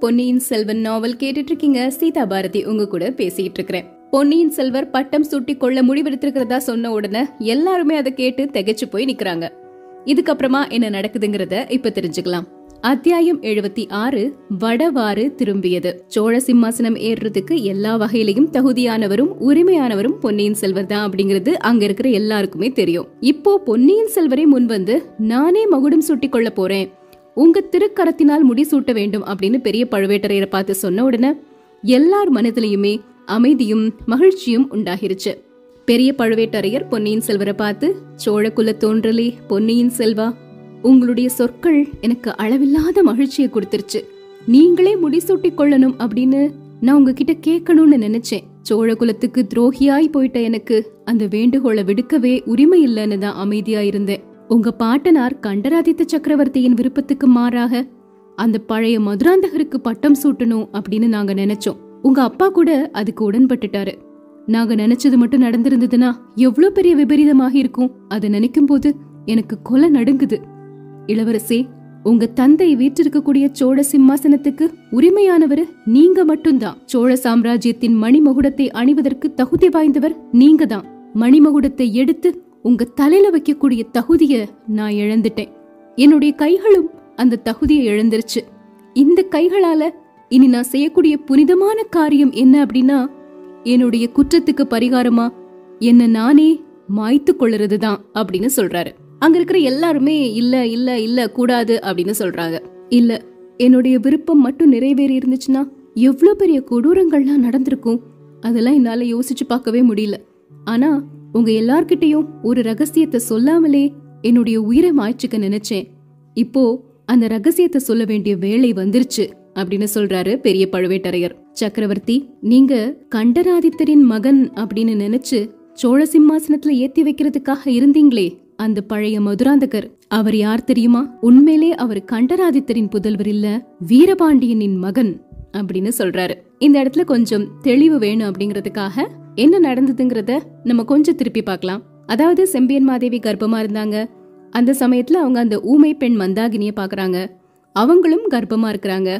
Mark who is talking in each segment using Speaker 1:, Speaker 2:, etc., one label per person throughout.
Speaker 1: பொன்னியின் செல்வன் நாவல் கேட்டுட்டு இருக்கீங்க சீதா பாரதி உங்க கூட பேசிட்டு இருக்கிறேன் பொன்னியின் செல்வர் பட்டம் சூட்டி கொள்ள முடிவெடுத்திருக்கிறதா சொன்ன உடனே எல்லாருமே அதை கேட்டு திகைச்சு போய் நிக்கிறாங்க. இதுக்கப்புறமா என்ன நடக்குதுங்கிறத இப்ப தெரிஞ்சுக்கலாம். அத்தியாயம் எழுபத்தி ஆறு வடவாறு திரும்பியது. சோழ சிம்மாசனம் ஏறுறதுக்கு எல்லா வகையிலையும் தகுதியானவரும் உரிமையானவரும் பொன்னியின் செல்வர் தான் அப்படிங்கிறது அங்க இருக்கிற எல்லாருக்குமே தெரியும். இப்போ பொன்னியின் செல்வரை முன் வந்து நானே மகுடம் சுட்டி கொள்ள போறேன். உங்க திருக்கரத்தினால் முடிசூட்ட வேண்டும் அப்படின்னு பெரிய பழுவேட்டரையரை பார்த்து சொன்ன உடனே எல்லார் மனதிலையுமே அமைதியும் மகிழ்ச்சியும் உண்டாகிருச்சு. பெரிய பழுவேட்டரையர் பொன்னியின் செல்வரை பார்த்து சோழக்குல தோன்றலே பொன்னியின் செல்வா உங்களுடைய சொற்கள் எனக்கு அளவில்லாத மகிழ்ச்சியை கொடுத்துருச்சு. நீங்களே முடிசூட்டி கொள்ளணும் அப்படின்னு நான் உங்ககிட்ட கேட்கணும்னு நினைச்சேன். சோழ குலத்துக்கு துரோகியாய் போயிட்ட எனக்கு அந்த வேண்டுகோளை விடுக்கவே உரிமை இல்லைன்னு தான் அமைதியா இருந்தேன் உங்க பாட்டனார் கண்டராதித்த சக்கரவர்த்தியின் விருப்பத்துக்கு மாறாக அந்த பழைய மதுராந்தகருக்கு பட்டம் சூட்டணும் அப்படின்னு நாங்க நினைச்சோம். உங்க அப்பா கூட அதுக்கு உடன்பட்டுட்டாரு. நாங்க நினைச்சது மட்டும் நடந்திருந்ததுன்னா எவ்வளவு பெரிய விபரீதமாக இருக்கும் அதை நினைக்கும் போது எனக்கு கொலை நடுங்குது. இளவரசே உங்க தந்தை வீற்றிருக்கக்கூடிய சோழ சிம்மாசனத்துக்கு உரிமையானவர் நீங்க மட்டும்தான். சோழ சாம்ராஜ்யத்தின் மணிமகுடத்தை அணிவதற்கு தகுதி வாய்ந்தவர் நீங்க தான் மணிமகுடத்தை எடுத்து உங்க தலையில வைக்கக்கூடிய தகுதிய நான் இழந்துட்டேன். என்னுடைய கைகளும் அந்த தகுதியை இழந்துருச்சு. இந்த கைகளால இனி நான் செய்யக்கூடிய புனிதமான காரியம் என்ன அப்படின்னா என்னுடைய குற்றத்துக்கு பரிகாரமா என்ன நானே மாய்த்து கொள்ளுறது தான் அப்படின்னு சொல்றாரு. அங்க இருக்கிற எல்லாருமே இல்ல இல்ல இல்ல கூடாது அப்படின்னு சொல்றாங்க. இல்ல என்னுடைய விருப்பம் மட்டும் நிறைவேறி இருந்துச்சுன்னா எவ்வளவு பெரிய கொடூரங்கள்லாம் நடந்திருக்கும்? அதெல்லாம் என்னால யோசிச்சு பார்க்கவே முடியல. ஆனா உங்க எல்லார்கிட்டயும் ஒரு ரகசியத்தை சொல்லாமலே என்னுடைய உயிரை மாய்ச்சிக்க நினைச்சேன். இப்போ அந்த ரகசியத்தை சொல்ல வேண்டிய வேலை வந்துருச்சு அப்படின்னு சொல்றாரு பெரிய பழுவேட்டரையர். சக்கரவர்த்தி நீங்க கண்டராதித்தரின் மகன் அப்படின்னு நினைச்சு சோழ சிம்மாசனத்துல ஏத்தி வைக்கிறதுக்காக இருந்தீங்களே அந்த பழைய மதுராந்தகர். அவர் யார் தெரியுமா? உண்மையிலே அவர் கண்டராதித்தரின் புதல்வர் இல்ல வீரபாண்டியனின் மகன் அப்படின்னு சொல்றாரு. இந்த இடத்துல கொஞ்சம் தெளிவு வேணும் அப்படிங்கறதுக்காக என்ன நடந்ததுங்கிறத நம்ம கொஞ்சம் திருப்பி பார்க்கலாம். அதாவது செம்பியன் மாதேவி கர்ப்பமா இருந்தாங்க. அந்த சமயத்துல அவங்க அந்த ஊமை பெண் மந்தாகினிய பாக்குறாங்க அவங்களும் கர்ப்பமா இருக்கிறாங்க.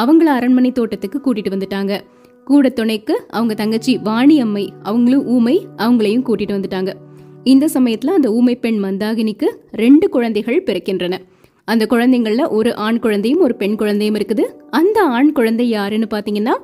Speaker 1: அவங்கள அரண்மனை தோட்டத்துக்கு கூட்டிட்டு வந்துட்டாங்க. கூட துணைக்கு அவங்க தங்கச்சி வாணி அம்மை அவங்களும் ஊமை அவங்களையும் கூட்டிட்டு வந்துட்டாங்க. இந்த சமயத்துல அந்த ஊமை பெண் மந்தாகினிக்கு ரெண்டு குழந்தைகள் பிறக்கின்றன. அந்த குழந்தைங்கள்ல ஒரு ஆண் குழந்தையும் ஒரு பெண் குழந்தையும் இருக்குது. அந்த ஆண் குழந்தை யாருன்னு பாத்தீங்கன்னா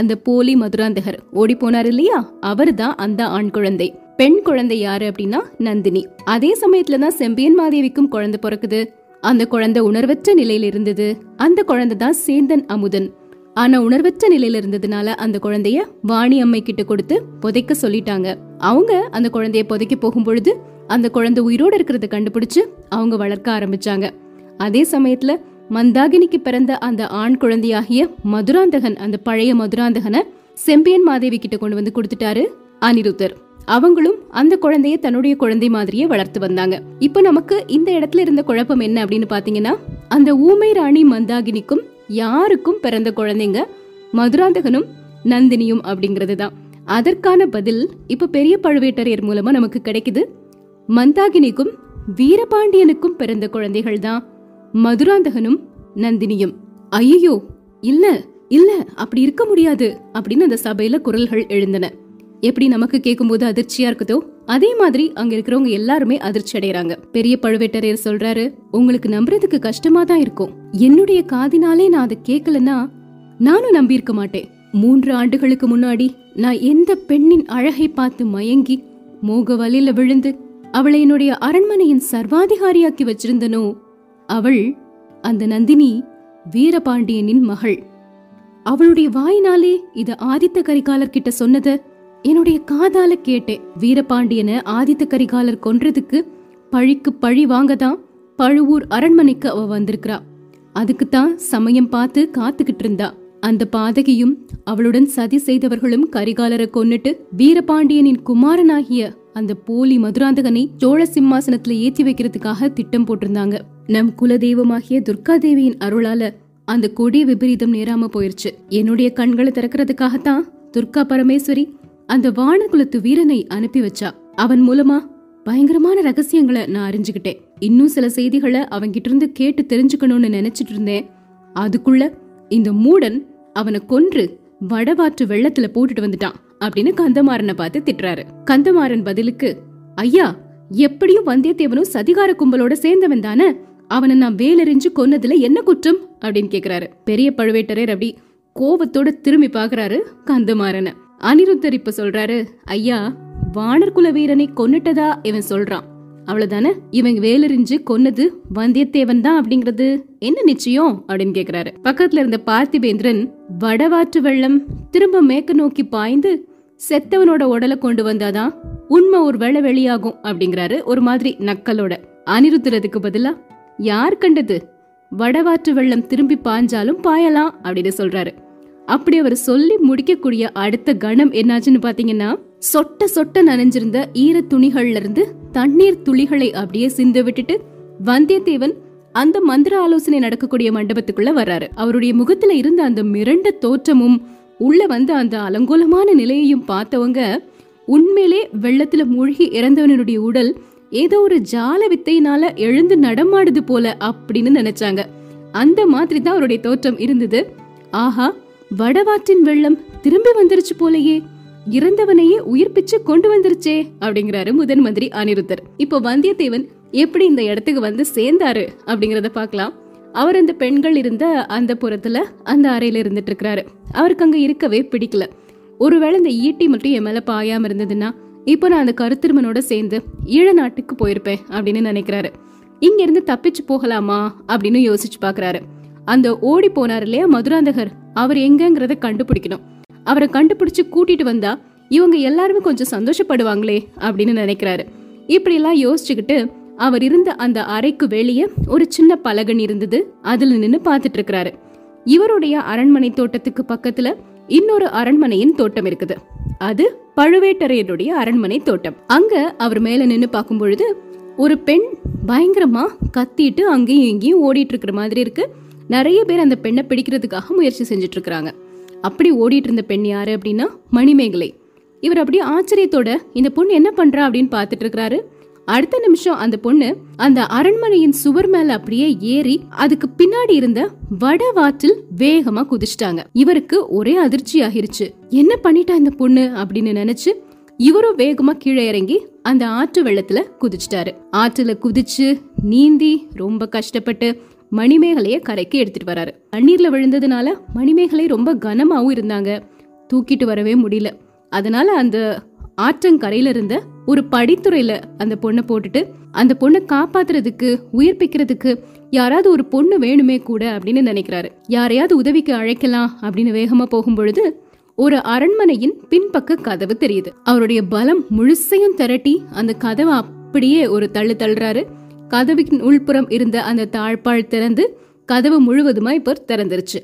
Speaker 1: அந்த போலி மதுராந்தகர். ஓடி போனார் இல்லையா? அவர் தான் அந்த ஆண் குழந்தை. பெண் குழந்தை யாரு அப்படின்னா நந்தினி. அதே சமயத்துல தான் செம்பியன் மாதேவிக்கும் குழந்தை பிறக்குது. அந்த குழந்தை உணர்வற்ற நிலையில இருந்தது. அந்த குழந்தை தான் சேந்தன் அமுதன். ஆனா உணர்வற்ற நிலையில இருந்ததுனால அந்த குழந்தைய வாணி அம்மை கிட்ட கொடுத்து புதைக்க சொல்லிட்டாங்க. அவங்க அந்த குழந்தைய புதைக்க போகும் பொழுது அந்த குழந்தை உயிரோடு இருக்கிறத கண்டுபிடிச்சு அவங்க வளர்க்க ஆரம்பிச்சாங்க. அதே சமயத்துல மந்தாகினிக்கு பிறந்த அந்த ஆண் குழந்தையாகிய மதுராந்தகன் அந்த பழைய மதுராந்தகனை செம்பியன் மாதேவி கிட்ட கொண்டு வந்து கொடுத்துட்டாரு அனிருத்தர். அவங்களும் அந்த குழந்தைய தன்னுடைய குழந்தை மாதிரியே வளர்த்து வந்தாங்க. இப்ப நமக்கு இந்த இடத்துல இருந்த குழப்பம் என்ன அப்படின்னு பாத்தீங்கன்னா அந்த ஊமை ராணி மந்தாகினிக்கும் யாருக்கும் பிறந்த குழந்தைங்க மதுராந்தகனும் நந்தினியும் அப்படிங்கிறது தான். அதற்கான பதில் இப்ப பெரிய பழுவேட்டரையர் மூலமா நமக்கு கிடைக்குது. மந்தாகினிக்கும் வீரபாண்டியனுக்கும் பிறந்த குழந்தைகள் தான். மதுராந்தகனும் நந்தினியும் ஐயோ இல்ல இல்ல அப்படி இருக்க முடியாது அப்படின்னு அந்த சபையில குரல்கள் எழுந்தன. எப்படி நமக்கு கேட்கும்போது அதிர்ச்சியா இருக்குதோ அதே மாதிரி அங்க இருக்கிறவங்க எல்லாருமே அதிர்ச்சி அடைறாங்க. பெரிய பழுவேட்டரையர் சொல்றாரு உங்களுக்கு நம்புறதுக்கு கஷ்டமா தான் இருக்கும். என்னுடைய காதினாலே நான் அதை கேட்கலன்னா நானும் நம்பி இருக்க மாட்டேன். மூன்று ஆண்டுகளுக்கு முன்னாடி நான் எந்த பெண்ணின் அழகை பார்த்து மயங்கி மோக வலையில விழுந்து அவளை என்னுடைய அரண்மனையின் சர்வாதிகாரியாக்கி வச்சிருந்தனோ அவள் அந்த நந்தினி வீரபாண்டியனின் மகள். அவளுடைய வாயினாலே இத ஆதித்த கரிகாலர் கிட்ட சொன்னத என்னுடைய காதால கேட்டேன். வீரபாண்டியனை ஆதித்த கரிகாலர் கொன்றதுக்கு பழிக்கு பழி வாங்கதான் பழுவூர் அரண்மனைக்கு அவ வந்திருக்கிறா. அதுக்கு தான் சமயம் பார்த்து காத்துக்கிட்டு இருந்தா. அந்த பாதகியும் அவளுடன் சதி செய்தவர்களும் கரிகாலரை கொன்னுட்டு வீரபாண்டியனின் குமாரனாகிய அந்த போலி மதுராந்தகனை சோழ சிம்மாசனத்துல ஏத்தி வைக்கிறதுக்காக திட்டம் போட்டிருந்தாங்க. நம் குலதெய்வமாகிய துர்கா தேவியின் அருளால அந்த கொடிய விபரீதம் நேராம போயிருச்சு. என்னுடைய கண்களை திறக்கிறதுக்காகத்தான் துர்கா பரமேஸ்வரி அந்த வானகுலத்து வீரனை அனுப்பி வச்சா. அவன் மூலமா பயங்கரமான ரகசியங்களை நான் அறிஞ்சுக்கிட்டேன். இன்னும் சில செய்திகளை அவன்கிட்ட இருந்து கேட்டு தெரிஞ்சுக்கணும்னு நினைச்சிட்டு இருந்தேன். அதுக்குள்ள இந்த மூடன் அவனை கொன்று வடவாற்று வெள்ளத்துல போட்டுட்டு வந்துட்டான். அப்படின்னு கந்தமாறனை பார்த்து திட்டுறாரு. கந்தமாறன் பதிலுக்கு ஐயா எப்படியும் வந்தியத்தேவனும் சதிகார கும்பலோட சேர்ந்தவன் தானே? அவனை நான் வேலெறிஞ்சு கொன்னதுல என்ன குற்றம்? அப்படின்னு கேக்குறாரு. பெரிய பழுவேட்டரர் அப்படி கோபத்தோட திரும்பி பாக்குறாரு கந்தமாறனை. அனிருத்தர் இப்ப சொல்றாரு ஐயா வானர் குல வீரனை கொன்னுட்டதா இவன் சொல்றான். அவ்வளவுதானே? இவன் வேலெறிஞ்சு கொன்னது வந்தியத்தேவன் தான் அப்படிங்கறது. என்ன நிச்சயம்? அப்படின்னு கேக்குறாரு. பக்கத்துல இருந்த பார்த்திபேந்திரன் வடவாற்று வெள்ளம் திரும்ப மேற்கு நோக்கி பாய்ந்து செத்தவனோட உடலை கொண்டு வந்தாதான் உண்மை ஒரு வேளை வெளியாகும் அப்படிங்கிறாரு ஒரு மாதிரி நக்கலோட. அனிருத்துறதுக்கு பதிலா யார் கண்டது? வடவாற்று வெள்ளம் திரும்பி பாஞ்சாலும் பாயலாம் அப்படின்னு சொல்றாரு. அப்படி அவர் சொல்லி முடிக்கக்கூடிய அடுத்த கணம் என்னாச்சுன்னு பாத்தீங்கன்னா சொட்ட சொட்ட நனைஞ்சிருந்த ஈர துணிகள்ல இருந்து தண்ணீர் துளிகளை அப்படியே சிந்து விட்டுட்டு வந்தியத்தேவன் அந்த மந்திர ஆலோசனை நடக்கக்கூடிய மண்டபத்துக்குள்ள வர்றாரு. அவருடைய முகத்துல இருந்த அந்த மிரண்ட தோற்றமும் உள்ள வந்த அந்த அலங்கோலமான நிலையையும் பார்த்தவங்க உண்மையிலே வெள்ளத்துல மூழ்கி இறந்தவனுடைய உடல் ஏதோ ஒரு ஜால வித்தையினால எழுந்து நடமாடுது போல அப்படின்னு நினைச்சாங்க. அந்த மாதிரி தான் அவருடைய தோற்றம் இருந்தது. ஆஹா வடவாற்றின் வெள்ளம் திரும்பி வந்துருச்சு போலயே. இறந்தவனையே உயிர்ப்பிச்சு கொண்டு வந்துருச்சே அப்படிங்கிறாரு முதன் மந்திரி அனிருத்தர். இப்போ வந்தியத்தேவன் எப்படி இந்த இடத்துக்கு வந்து சேர்ந்தாரு அப்படிங்கறத பார்க்கலாம். அவர் அந்த பெண்கள் இருந்த அந்த புறத்துல அந்த அறையில இருந்துட்டு இருக்கிறாரு அவருக்கு அங்க இருக்கவே பிடிக்கல. ஒருவேளை இந்த ஈட்டி மட்டும் என் மேல பாயாம இருந்ததுன்னா இப்போ நான் அந்த கருத்திருமனோட சேர்ந்து ஈழ நாட்டுக்கு போயிருப்பேன் அப்படின்னு நினைக்கிறாரு. இங்க இருந்து தப்பிச்சு போகலாமா அப்படின்னு யோசிச்சு பாக்குறாரு. அந்த ஓடி போனார் இல்லையா மதுராந்தகர்? அவர் எங்கங்கிறத கண்டுபிடிக்கணும். அவரை கண்டுபிடிச்சு கூட்டிட்டு வந்தா இவங்க எல்லாருமே கொஞ்சம் சந்தோஷப்படுவாங்களே அப்படின்னு நினைக்கிறாரு. இப்படி எல்லாம் யோசிச்சுக்கிட்டு அவர் இருந்த அந்த அறைக்கு வெளியே ஒரு சின்ன பலகன் இருந்தது. அதுல நின்னு பாத்துட்டு இருக்கிறாரு இவருடைய அரண்மனை தோட்டத்துக்கு பக்கத்துல இன்னொரு அரண்மனையின் தோட்டம் இருக்குது. அது பழுவேட்டரையருடைய அரண்மனை தோட்டம். அங்க அவர் மேல நின்னு பார்க்கும் பொழுது ஒரு பெண் பயங்கரமா கத்திட்டு அங்கேயும் இங்கேயும் ஓடிட்டு இருக்கிற மாதிரி இருக்கு. நிறைய பேர் அந்த பெண்ணை பிடிக்கிறதுக்காக முயற்சி செஞ்சுட்டு இருக்கிறாங்க அப்படி ஓடிட்டு இருந்த பெண் யாரு அப்படின்னா மணிமேகலை. இவர் அப்படியே ஆச்சரியத்தோட இந்த பொண்ணு என்ன பண்றா? அப்படின்னு பார்த்துட்டு இருக்கிறாரு அடுத்த நிமிஷம் அந்த பொண்ணு அந்த அரண்மனையின் சுவர் மேல அப்படியே ஏறி அதுக்கு பின்னாடி இருந்த வடவாற்றில் வேகமா குதிச்சிட்டாங்க. இவருக்கு ஒரே அதிர்ச்சி ஆகிருச்சு. என்ன பண்ணிட்டா இந்த பொண்ணு அப்படின்னு நினைச்சு இவரும் வேகமா கீழே இறங்கி அந்த ஆற்று வெள்ளத்துல குதிச்சிட்டாரு. ஆற்றுல குதிச்சு நீந்தி ரொம்ப கஷ்டப்பட்டு மணிமேகலைய கரைக்கு எடுத்துட்டு வராரு. தண்ணீர்ல விழுந்ததுனால மணிமேகலை ரொம்ப கனமாவும் இருந்தாங்க. தூக்கிட்டு வரவே முடியல. அதனால அந்த ஆற்றங்கரையில இருந்த ஒரு படித்துறையில அந்த பொண்ணை போட்டுட்டு அந்த பொண்ணை காப்பாத்துறதுக்கு உயிர்ப்பிக்கிறதுக்கு யாராவது ஒரு பொண்ணு வேணுமே கூட அப்படின்னு நினைக்கிறாரு. யாரையாவது உதவிக்கு அழைக்கலாம் அப்படின்னு வேகமா போகும் பொழுது ஒரு அரண்மனையின் பின்பக்க கதவு தெரியுது. அவருடைய பலம் முழுசையும் திரட்டி அந்த கதவை அப்படியே ஒரு தள்ளு தள்ளுறாரு. கதவின் உள்புறம் இருந்த அந்த தாழ்பாள் திறந்து கதவு முழுவதுமா இப்போ திறந்துருச்சு.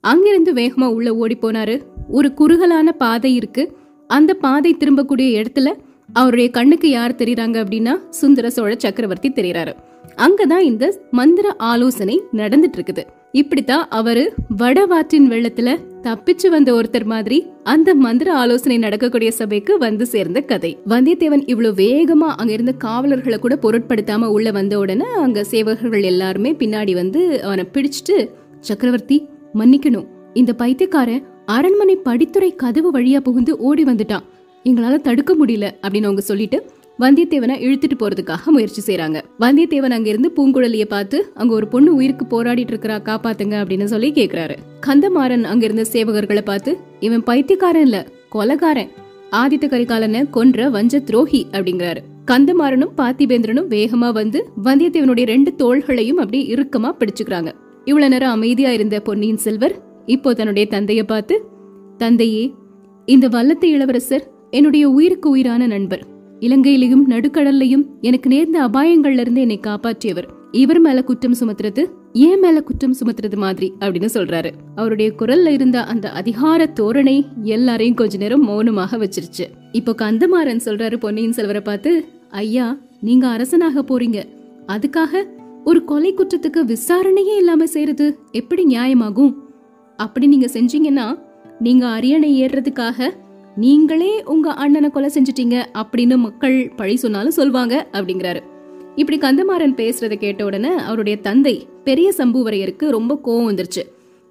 Speaker 1: அங்கிருந்து வேகமா உள்ள ஓடி போனாரு. ஒரு குறுகலான பாதை இருக்கு. அந்த பாதை திரும்பக்கூடிய இடத்துல அவருடைய கண்ணுக்கு யார் தெரியறாங்க அப்படின்னா சுந்தர சோழ சக்கரவர்த்தி தெரியறாரு அங்கதான் இந்த மந்திர ஆலோசனை நடந்துட்டு இருக்குது இப்படித்தான் அவரு வடவாற்றின் வெள்ளத்துல தப்பிச்சு வந்த ஒருத்தர் மாதிரி அந்த மந்திர ஆலோசனை நடக்கக்கூடிய சபைக்கு வந்து சேர்ந்த கதை. வந்தியத்தேவன் இவ்வளவு வேகமா அங்க இருந்த காவலர்களை கூட பொருட்படுத்தாம உள்ள வந்த உடனே அங்க சேவகர்கள் எல்லாருமே பின்னாடி வந்து அவனை பிடிச்சிட்டு சக்கரவர்த்தி மன்னிக்கணும். இந்த பைத்தியக்காரன் அரண்மனை படித்துறை கதவு வழியா புகுந்து ஓடி வந்துட்டான். எங்களால தடுக்க முடியல அப்படின்னு அவங்க சொல்லிட்டு வந்தியத்தேவனை இழுத்துட்டு போறதுக்காக முயற்சி செய்யறாங்க வந்தியத்தேவன் அங்க இருந்து பூங்குழலிய பார்த்து அங்க ஒரு பொண்ணு உயிருக்கு போராடிட்டு இருக்கிறா காப்பாத்துங்க அப்படின்னு சொல்லி கேக்குறாரு. கந்தமாறன் அங்க இருந்த சேவகர்களை பார்த்து இவன் பைத்தியக்காரன் இல்ல கொலகாரன். ஆதித்த கரிகாலனை கொன்ற வஞ்ச துரோகி அப்படிங்கிறாரு. கந்தமாறனும் பார்த்திபேந்திரனும் வேகமா வந்து வந்தியத்தேவனுடைய ரெண்டு தோள்களையும் அப்படியே இறுக்கமா பிடிச்சுக்கிறாங்க. இவ்வளவு நேரம் அமைதியா இருந்த பொன்னியின் செல்வர் இப்போ தன்னுடைய தந்தைய பார்த்து தந்தையே இந்த வல்லத்து இளவரசர் என்னுடைய உயிருக்கு உயிரான நண்பர். இலங்கையிலையும் நடுக்கடல்லையும் எனக்கு நேர்ந்த அபாயங்கள்ல இருந்து என்னை காப்பாற்றியவர். இவர் மேல குற்றம் சுமத்துறது ஏன் மேல குற்றம் சுமத்துறது மாதிரி அப்படின்னு சொல்றாரு. அவருடைய குரல்ல இருந்த அந்த அதிகார தோரணை எல்லாரையும் கொஞ்ச நேரம் மௌனமாக வச்சிருச்சு. இப்போ கந்தமாறன் சொல்றாரு பொன்னியின் செல்வரை பார்த்து ஐயா நீங்க அரசனாக போறீங்க. அதுக்காக ஒரு கொலை குற்றத்துக்கு விசாரணையே இல்லாம செய்யறது எப்படி நியாயமாகும்? அப்படி நீங்க செஞ்சீங்கன்னா நீங்க அரியணை ஏறுறதுக்காக நீங்களே உங்க அண்ணனை கொலை செஞ்சிட்டீங்க அப்படின்னு மக்கள் பழி சொன்னாலும் சொல்வாங்க அப்படிங்கிறாரு. இப்படி கந்தமாறன் பேசுறதை கேட்ட உடனே அவருடைய தந்தை பெரிய சம்புவரையருக்கு ரொம்ப கோவம் வந்துருச்சு.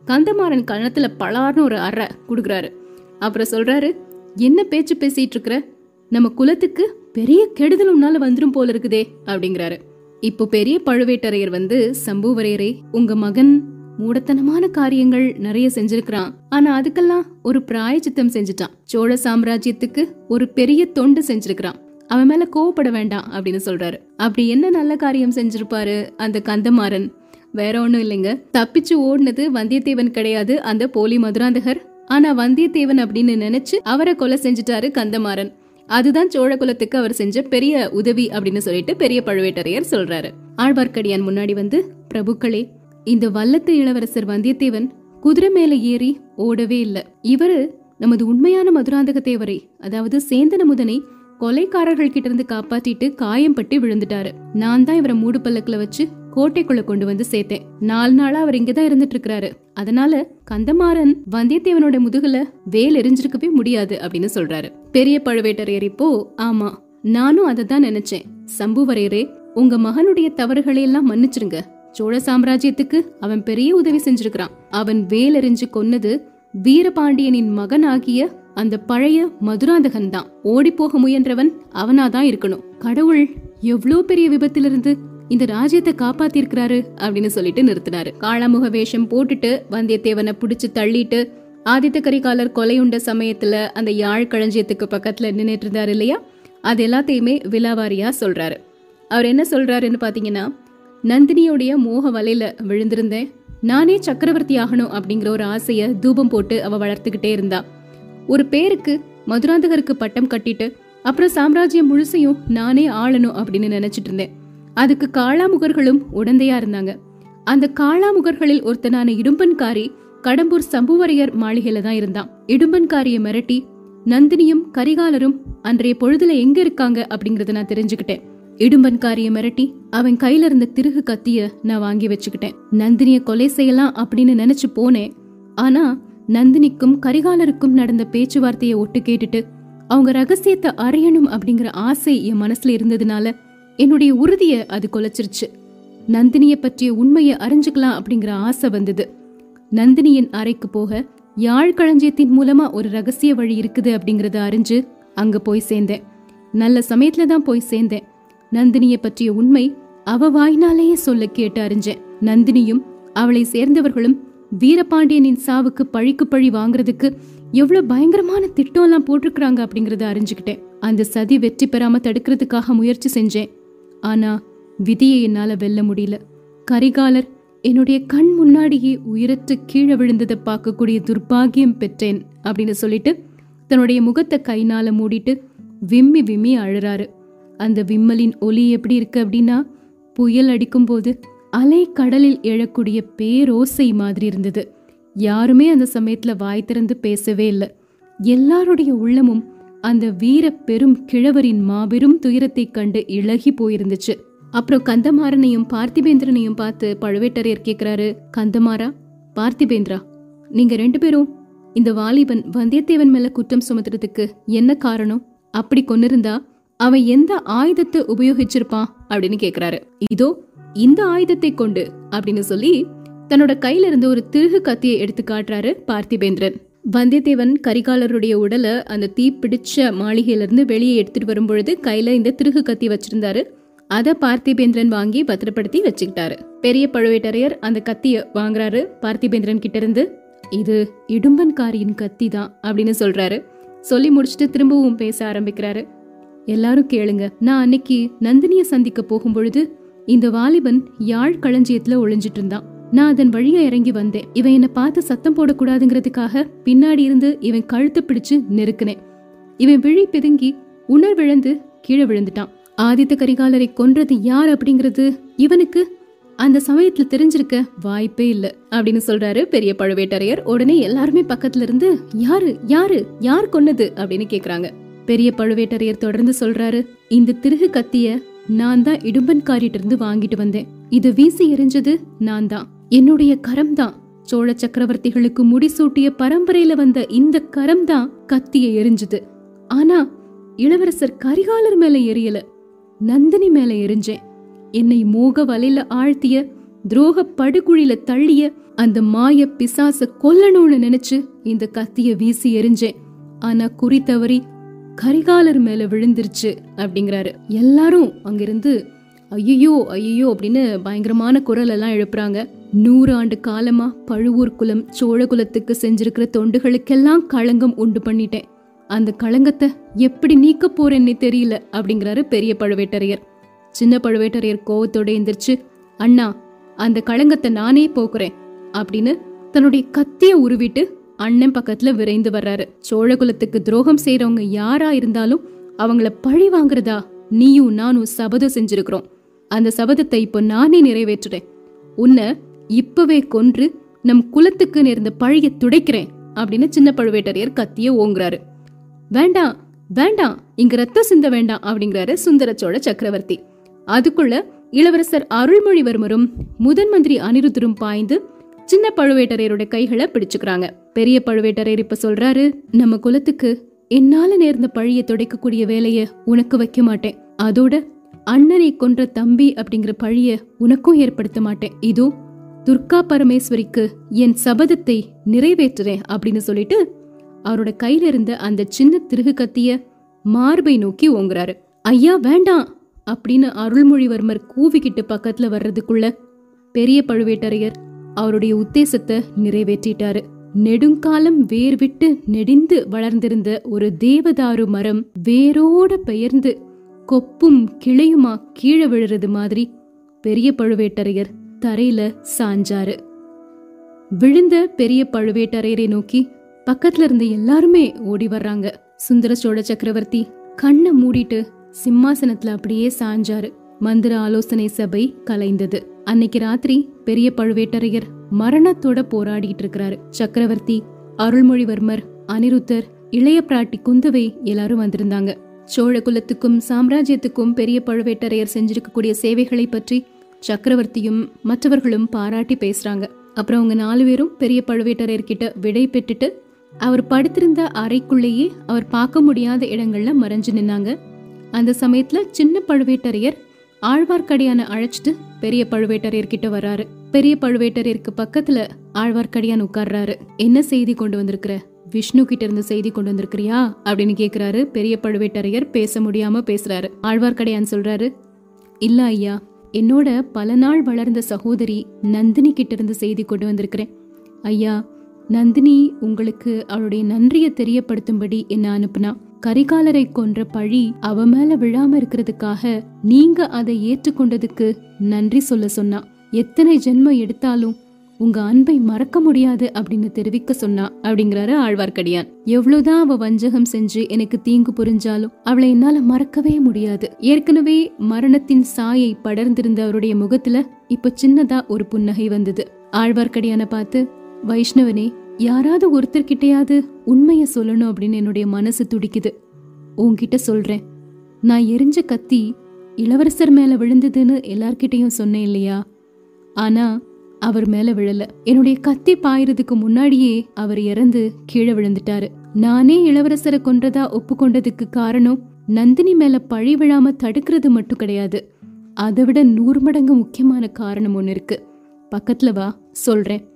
Speaker 1: கந்தமாறன் கணத்துல பலார்னு ஒரு அறை கொடுக்குறாரு. அப்புறம் சொல்றாரு என்ன பேச்சு பேசிட்டு இருக்கிற? நம்ம குலத்துக்கு பெரிய கெடுதல் உன்னால வந்துரும் போல இருக்குதே அப்படிங்கிறாரு. இப்போ பெரிய பழுவேட்டரையர் வந்து சம்புவரையரே உங்க மகன் மூடத்தனமான காரியங்கள் நிறைய செஞ்சிருக்கிறான். ஆனா அதுக்கெல்லாம் ஒரு பிராயச்சித்தம் செஞ்சுட்டான். சோழ சாம்ராஜ்யத்துக்கு ஒரு பெரிய தொண்டு செஞ்சிருக்கிறான். அவன் மேல கோவப்பட வேண்டாம் அப்படின்னு சொல்றாரு. அப்படி என்ன நல்ல காரியம் செஞ்சிருப்பாரு அந்த கந்தமாறன்? வேற ஒண்ணும் இல்லைங்க. தப்பிச்சு ஓடினது வந்தியத்தேவன் கிடையாது அந்த போலி மதுராந்தகர். ஆனா வந்தியத்தேவன் அப்படின்னு நினைச்சு அவரை கொலை செஞ்சுட்டாரு கந்தமாறன். அதுதான் சோழ குலத்துக்கு அவர் செஞ்ச பெரிய உதவி அப்படின்னு சொல்லிட்டு பெரிய பழுவேட்டரையர் சொல்றாரு. ஆழ்வார்க்கடியான் முன்னாடி வந்து பிரபுக்களே இந்த வல்லத்து இளவரசர் வந்தியத்தேவன் குதிரை மேல ஏறி ஓடவே இல்ல. இவரு நமது உண்மையான மதுராந்தக தேவரை அதாவது சேந்தன முதனை கொலைக்காரர்கள் கிட்ட இருந்து காப்பாத்திட்டு காயம் பட்டு விழுந்துட்டாரு. நான் தான் இவரை மூடு பல்லக்குல வச்சு கோட்டைக்குள்ள கொண்டு வந்து சேர்த்தேன். நாலு நாளா அவர் இங்கதான் இருந்துட்டு இருக்கிறாரு அதனால கந்தமாறன் வந்தியத்தேவனோட முதுகுல வேல் எரிஞ்சிருக்கவே முடியாது அப்படின்னு சொல்றாரு. பெரிய பழுவேட்டரையர் இப்போ ஆமா. நானும் அதை தான் நினைச்சேன். சம்புவரையரே உங்க மகனுடைய தவறுகளை எல்லாம் மன்னிச்சிருங்க. சோழ சாம்ராஜ்யத்துக்கு அவன் பெரிய உதவி செஞ்சிருக்கிறான். அவன் வேலறிஞ்சு கொன்னது வீரபாண்டியனின் மகனாகிய அந்த பழைய மதுராந்தகன் தான் ஓடி போக முயன்றவன் அவனாதான் இருக்கணும். கடவுள் எவ்வளவு பெரிய விபத்திலிருந்து இந்த ராஜ்யத்தை காப்பாத்திருக்கிறாரு அப்படின்னு சொல்லிட்டு நிறுத்தினாரு. காளாமுக வேஷம் போட்டுட்டு வந்தியத்தேவனை புடிச்சு தள்ளிட்டு ஆதித்த கரிகாலர் கொலையுண்ட சமயத்துல அந்த யாழ் களஞ்சியத்துக்கு பக்கத்துல நின்னுட்டு இருந்தாரு இல்லையா? அது எல்லாத்தையுமே விலாவாரியா சொல்றாரு. அவர் என்ன சொல்றாருன்னு பாத்தீங்கன்னா நந்தினியோடைய மோக வலையில விழுந்திருந்தேன். நானே சக்கரவர்த்தி ஆகணும் அப்படிங்கிற ஒரு ஆசைய தூபம் போட்டு அவ வளர்த்துக்கிட்டே இருந்தா. ஒரு பேருக்கு மதுராந்தகருக்கு பட்டம் கட்டிட்டு அப்புறம் சாம்ராஜ்யம் முழுசையும் நானே ஆளணும் அப்படின்னு நினைச்சிட்டு இருந்தேன். அதுக்கு காளாமுகர்களும் உடந்தையா இருந்தாங்க. அந்த காளாமுகர்களில் ஒருத்தனான இடும்பன்காரி கடம்பூர் சம்புவரையர் மாளிகையில தான் இருந்தான். இடும்பன்காரியை மிரட்டி நந்தினியும் கரிகாலரும் அன்றைய பொழுதுல எங்க இருக்காங்க? அப்படிங்கறத நான் தெரிஞ்சுக்கிட்டேன். இடும்பன்காரிய மிரட்டி அவன் கையில இருந்த திருகு கத்திய நான் வாங்கி வச்சுக்கிட்டேன். நந்தினிய கொலை செய்யலாம் அப்படின்னு நினைச்சு போனேன். ஆனா நந்தினிக்கும் கரிகாலருக்கும் நடந்த பேச்சுவார்த்தையை ஒட்டு கேட்டுட்டு அவங்க ரகசியத்தை அறியணும் அப்படிங்கிற ஆசை என் மனசுல இருந்ததுனால என்னுடைய உறுதிய அது கொலைச்சிருச்சு. நந்தினிய பற்றிய உண்மையை அறிஞ்சுக்கலாம் அப்படிங்கிற ஆசை வந்தது. நந்தினியின் அறைக்கு போக யாழ் களஞ்சியத்தின் மூலமா ஒரு ரகசிய வழி இருக்குது அப்படிங்கறத அறிஞ்சு அங்க போய் சேர்ந்தேன். நல்ல சமயத்துல தான் போய் சேர்ந்தேன். நந்தினிய பற்றிய உண்மை அவ வாய்னாலேயே சொல்ல கேட்டு அறிஞ்சேன். நந்தினியும் அவளை சேர்ந்தவர்களும் வீரபாண்டியனின் சாவுக்கு பழிக்கு பழி வாங்குறதுக்கு எவ்வளவு பயங்கரமான திட்டம் எல்லாம் போட்டிருக்கிறாங்க அப்படிங்கறத அறிஞ்சுக்கிட்டேன். அந்த சதி வெற்றி பெறாம தடுக்கிறதுக்காக முயற்சி செஞ்சேன். ஆனா விதியை என்னால வெல்ல முடியல. கரிகாலர் என்னுடைய கண் முன்னாடியே உயரத்து கீழே விழுந்ததை பார்க்கக்கூடிய துர்பாகியம் பெற்றேன் அப்படின்னு சொல்லிட்டு தன்னுடைய முகத்தை கைனால மூடிட்டு விம்மி விம்மி அழுறாரு. அந்த விம்மலின் ஒலி எப்படி இருக்கு அப்படின்னா புயல் அடிக்கும்போது அலை கடலில் எழக்கூடிய பேரோசை மாதிரி இருந்தது. யாருமே அந்த சமயத்துல வாய் திறந்து பேசவே இல்லை. எல்லாருடைய உள்ளமும் அந்த வீர பெரும் கிழவரின் மாபெரும் துயரத்தைக் கண்டு இழகி போயிருந்துச்சு. அப்புறம் கந்தமாறனையும் பார்த்திபேந்திரனையும் பார்த்து பழுவேட்டரையர் கேக்குறாரு கந்தமாரா பார்த்திபேந்திரா நீங்க ரெண்டு பேரும் இந்த வாலிபன் வந்தியத்தேவன் மேல குற்றம் சுமத்துறதுக்கு என்ன காரணம்? அப்படி கொன்னிருந்தா அவன் எந்த ஆயுதத்தை உபயோகிச்சிருப்பான் அப்படின்னு கேக்குறாரு. இதோ இந்த ஆயுதத்தை கொண்டு அப்படின்னு சொல்லி தன்னோட கையில இருந்து ஒரு திருகு கத்தியை எடுத்து காட்டுறாரு பார்த்திபேந்திரன். வந்தியத்தேவன் கரிகாலருடைய உடலை அந்த தீ பிடிச்ச மாளிகையில இருந்து வெளியே எடுத்துட்டு வரும்பொழுது கையில இந்த திருகு கத்தி வச்சிருந்தாரு. அதை பார்த்திபேந்திரன் வாங்கி பத்திரப்படுத்தி வச்சுக்கிட்டாரு. பெரிய பழுவேட்டரையர் அந்த கத்திய வாங்குறாரு பார்த்திபேந்திரன் கிட்ட இருந்து இது இடும்பன்காரியின் கத்தி தான் அப்படின்னு சொல்றாரு. சொல்லி முடிச்சுட்டு திரும்பவும் பேச ஆரம்பிக்கிறாரு. எல்லாரும் கேளுங்க. நான் அன்னைக்கு நந்தினிய சந்திக்க போகும்பொழுது இந்த வாலிபன் யாழ் களஞ்சியத்துல ஒளிஞ்சிட்டு இருந்தான் நான் அதன் வழியா இறங்கி வந்தேன். இவன் என்ன பார்த்து சத்தம் போடக்கூடாதுங்கிறதுக்காக பின்னாடி இருந்து இவன் கழுத்தை பிடிச்சு நெருக்குனேன். இவன் விழி பிதுங்கி உணர்விழந்து கீழே விழுந்துட்டான். ஆதித்த கரிகாலரை கொன்றது யார் அப்படிங்கிறது இவனுக்கு அந்த சமயத்துல தெரிஞ்சிருக்க வாய்ப்பே இல்ல அப்படின்னு சொல்றாரு பெரிய பழுவேட்டரையர். உடனே எல்லாருமே பக்கத்துல இருந்து யாரு யாரு யார் கொன்னது? அப்படின்னு கேக்குறாங்க. பெரிய பழுவேட்டரையர் தொடர்ந்து சொல்றாரு இந்த திருகு கத்திய நான் தான் இடும்பன்காரிட்ட இருந்து வாங்கிட்டு வந்தேன். இது வீசி எரிஞ்சது நான் தான். என்னுடைய கரம் தான். சோழ சக்கரவர்த்திகளுக்கு முடிசூட்டிய பரம்பரையில வந்த இந்த கரம் தான் கத்திய எரிஞ்சது. ஆனா இளவரசர் கரிகாலர் மேல எரியல. நந்தினி மேல எரிஞ்சேன். என்னை மோக வலையில ஆழ்த்திய துரோக படுகுழில தள்ளிய அந்த மாய பிசாச கொல்லணும்னு நினைச்சு இந்த கத்திய வீசி எரிஞ்சேன். ஆனா குறி தவறி கரிகாலர் மேல விழுந்துருச்சு அப்படிங்கிறாரு. எல்லாரும் அங்கிருந்து ஐயோ ஐயோ அப்படின்னு பயங்கரமான குரல் எல்லாம் எழுப்புறாங்க. நூறு ஆண்டு காலமா பழுவூர் குலம் சோழ குலத்துக்கு செஞ்சிருக்கிற தொண்டுகளுக்கெல்லாம் களங்கம் உண்டு பண்ணிட்டேன். அந்த களங்கத்தை எப்படி நீக்க போறேன்னே தெரியல அப்படிங்கிறாரு பெரிய பழுவேட்டரையர். சின்ன பழுவேட்டரையர் கோவத்தோட எந்திரிச்சு அண்ணா அந்த களங்கத்தை நானே போக்குறேன் அப்படின்னு தன்னுடைய கத்திய உருவிட்டு அண்ணன் பக்கத்துல விரைந்து வர்றாரு. சோழகுலத்துக்கு துரோகம் செய்யறவங்க யாரா இருந்தாலும் அவங்கள பழி வாங்குறதா நீயும் நானும் சபதம் செஞ்சிருக்கிறோம். அந்த சபதத்தை இப்போ நானே நிறைவேற்றுறேன். உன்னை இப்பவே கொன்று நம் குலத்துக்கு நேர்ந்த பழிய துடைக்கிறேன் அப்படின்னு சின்ன பழுவேட்டரையர் கத்திய ஓங்குறாரு. வேண்டாம் வேண்டாம் இங்க ரத்தம் சிந்த வேண்டாம் அப்படிங்கிறாரு சுந்தர சோழ சக்கரவர்த்தி. அதுக்குள்ள இளவரசர் அருள்மொழிவர்மரும் முதன் மந்திரி அனிருத்தரும் பாய்ந்து சின்ன பழுவேட்டரையருடைய கைகளை பிடிச்சுக்கிறாங்க. பெரிய பழுவேட்டரையர் இப்ப சொல்றாரு நம்ம குலத்துக்கு என்னால நேர்ந்த பழிய துடைக்கக்கூடிய வேலைய உனக்கு வைக்க மாட்டேன். அதோட அண்ணனை கொன்ற தம்பி அப்படிங்கிற பழிய உனக்கும் ஏற்படுத்த மாட்டேன். இதோ துர்கா பரமேஸ்வரிக்கு என் சபதத்தை நிறைவேற்றுறேன் அப்படின்னு சொல்லிட்டு அவரோட கையில இருந்த அந்த சின்ன திருகு கத்திய மார்பை நோக்கி ஓங்குறாரு. ஐயா வேண்டாம் அப்படின்னு அருள்மொழிவர்மர் கூவிக்கிட்டு பக்கத்துல வர்றதுக்குள்ள பெரிய பழுவேட்டரையர் அவருடைய உத்தேசத்தை நிறைவேற்றிட்டாரு. நெடுங்காலம் வேர் விட்டு நெடிந்து வளர்ந்திருந்த ஒரு தேவதாரு மரம் வேரோட பெயர்ந்து கொப்பும் கிளையுமா கீழே விழுறது மாதிரி பெரிய பழுவேட்டரையர் தரையில சாஞ்சாரு. விழுந்த பெரிய பழுவேட்டரையரை நோக்கி பக்கத்துல இருந்த எல்லாருமே ஓடி வர்றாங்க. சுந்தர சோழ சக்கரவர்த்தி கண்ணை மூடிட்டு சிம்மாசனத்துல அப்படியே சாஞ்சாரு. மந்திர ஆலோசனை சபை கலைந்தது. அன்னைக்கு ராத்திரி பெரிய பழுவேட்டரையர் மரணத்தோட போராடிட்டு இருக்கிறாரு சக்கரவர்த்தி அருள்மொழிவர்மர் அனிருத்தர் இளைய பிராட்டி குந்தவை எல்லாரும் வந்திருந்தாங்க. சோழ குலத்துக்கும் சாம்ராஜ்யத்துக்கும் பெரிய பழுவேட்டரையர் செஞ்சிருக்கக்கூடிய சேவைகளை பற்றி சக்கரவர்த்தியும் மற்றவர்களும் பாராட்டி பேசுறாங்க. அப்புறம் அவங்க நாலு பேரும் பெரிய பழுவேட்டரையர் கிட்ட விடை பெற்றுட்டு அவர் படுத்திருந்த அறைக்குள்ளேயே அவர் பார்க்க முடியாத இடங்கள்ல மறைஞ்சு நின்னாங்க. அந்த சமயத்துல சின்ன பழுவேட்டரையர் ஆழ்வார்க்கடியான அழைச்சிட்டு பெரிய பழுவேட்டரையர் கிட்ட வராரு. பெரிய பழுவேட்டரையருக்கு பக்கத்துல ஆழ்வார்க்கடியான் உட்கார்றாரு. என்ன செய்தி கொண்டு வந்திருக்கிற? விஷ்ணு கிட்ட இருந்து செய்தி கொண்டு வந்திருக்கிறியா? அப்படின்னு கேக்குறாரு. பெரிய பழுவேட்டரையர் பேச முடியாம பேசுறாரு. ஆழ்வார்க்கடியான் சொல்றாரு இல்ல ஐயா என்னோட பல நாள் வளர்ந்த சகோதரி நந்தினி கிட்ட இருந்து செய்தி கொண்டு வந்திருக்கிறேன். ஐயா நந்தினி உங்களுக்கு அவளுடைய நன்றியை தெரியப்படுத்தும்படி என்ன அனுப்புனா? கரிகாலரை கொன்ற பழி அவ மேல விழாம இருக்கிறதுக்காக நீங்க அதை ஏற்றுக்கொண்டதுக்கு நன்றி சொல்ல சொன்னா. எத்தனை ஜென்மம் எடுத்தாலும் உங்க அன்பை மறக்க முடியாது அப்படின்னு தெரிவிக்க சொன்னா அப்படிங்கிறாரு ஆழ்வார்க்கடியான். எவ்வளவுதான் அவ வஞ்சகம் செஞ்சு எனக்கு தீங்கு புரிஞ்சாலும் அவளை என்னால மறக்கவே முடியாது. ஏற்கனவே மரணத்தின் சாயை படர்ந்திருந்த அவருடைய முகத்துல இப்ப சின்னதா ஒரு புன்னகை வந்தது. ஆழ்வார்க்கடியான பார்த்து வைஷ்ணவனே யாராவது ஒருத்தர்கிட்டயாவது உண்மைய சொல்லணும் அப்படின்னு என்னுடைய மனசு துடிக்குது. உன்கிட்ட சொல்றேன். நான் எரிஞ்ச கத்தி இளவரசர் மேல விழுந்ததுன்னு எல்லார்கிட்டயும் சொன்னேன் இல்லையா? ஆனா அவர் மேல விழல. என்னுடைய கத்தி பாயறதுக்கு முன்னாடியே அவர் இறந்து கீழே விழுந்துட்டாரு. நானே இளவரசரை கொன்றதா ஒப்புக்கொண்டதுக்கு காரணம் நந்தினி மேல பழி விழாம தடுக்கிறது மட்டும் கிடையாது. அதை விட நூறு மடங்கு முக்கியமான காரணம் ஒன்று இருக்கு. பக்கத்துல வா சொல்றேன்.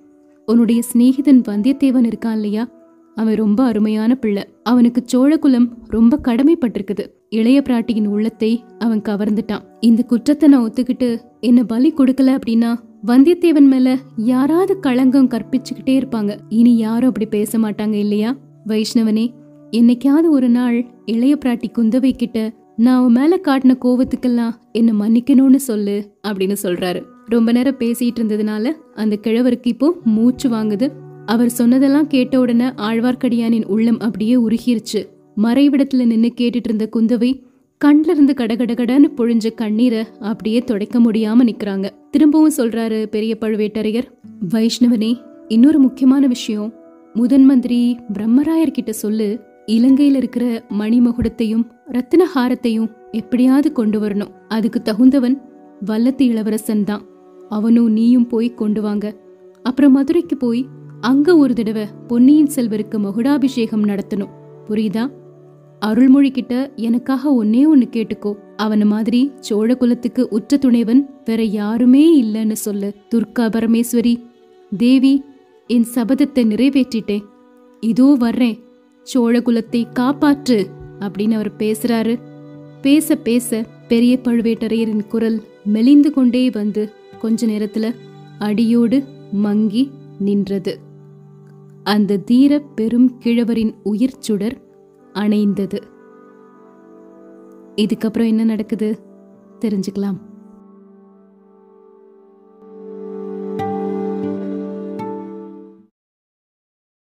Speaker 1: உன்னுடைய சிநேகிதன் வந்தியத்தேவன் இருக்கான் இல்லையா? அவன் ரொம்ப அருமையான பிள்ளை. அவனுக்கு சோழகுலம் ரொம்ப கடமைப்பட்டிருக்குது. இளைய பிராட்டியின் உள்ளத்தை அவன் கவர்ந்துட்டான். இந்த குற்றத்தை நான் ஒத்துக்கிட்டு என்ன பலி கொடுக்கல அப்படின்னா வந்தியத்தேவன் மேல யாராவது களங்கம் கற்பிச்சுக்கிட்டே இருப்பாங்க. இனி யாரும் அப்படி பேச மாட்டாங்க இல்லையா? வைஷ்ணவனே என்னைக்காவது ஒரு நாள் இளைய பிராட்டி குந்தவை கிட்ட நான் அவன் மேல காட்டின கோவத்துக்கெல்லாம் என்ன மன்னிக்கணும்னு சொல்லு அப்படின்னு சொல்றாரு. ரொம்ப நேரம் பேசிட்டு இருந்ததுனால அந்த கிழவருக்கு இப்போ மூச்சு வாங்குது. அவர் சொன்னதெல்லாம் கேட்ட உடனே ஆழ்வார்க்கடியானின் உள்ளம் அப்படியே உருகிருச்சு. மறைவிடத்துல நின்னு கேட்டுட்டு இருந்த குந்தவை கண்ல இருந்து கடகடகடன்னு பொழிஞ்ச கண்ணீரை அப்படியே துடைக்க முடியாம நிக்கிறாங்க. திரும்பவும் சொல்றாரு பெரிய பழுவேட்டரையர் வைஷ்ணவனே இன்னொரு முக்கியமான விஷயம். முதன் மந்திரி பிரம்மராயர் கிட்ட சொல்லு. இலங்கையில இருக்கிற மணிமகுடத்தையும் ரத்தினஹாரத்தையும் எப்படியாவது கொண்டு வரணும். அதுக்கு தகுந்தவன் வல்லத்து இளவரசன் தான். அவனும் நீயும் போய் கொண்டு வாங்க. அப்புறம் மதுரைக்கு போய் அங்க ஒரு தடவை பொன்னியின் செல்வருக்கு மகுடாபிஷேகம் நடத்தணும். புரியுதா? அருள்மொழி கிட்ட எனக்காக ஒன்னே ஒன்னு கேட்டுக்கோ. அவன மாதிரி சோழ குலத்துக்கு உற்ற துணைவன் வேற யாருமே இல்லைன்னு சொல்லு. துர்கா பரமேஸ்வரி தேவி என் சபதத்தை நிறைவேற்றிட்டேன். இதோ வர்றேன். சோழ குலத்தை காப்பாற்று அப்படின்னு அவர் பேசுறாரு. பேச பேச பெரிய பழுவேட்டரையரின் குரல் மெலிந்து கொண்டே வந்து கொஞ்ச நேரத்துல அடியோடு மங்கி நின்றது. அந்த தீர பெரும் கிழவரின் உயிர் சுடர் அணைந்தது. இதுக்கப்புறம் என்ன நடக்குது? தெரிஞ்சுக்கலாம்.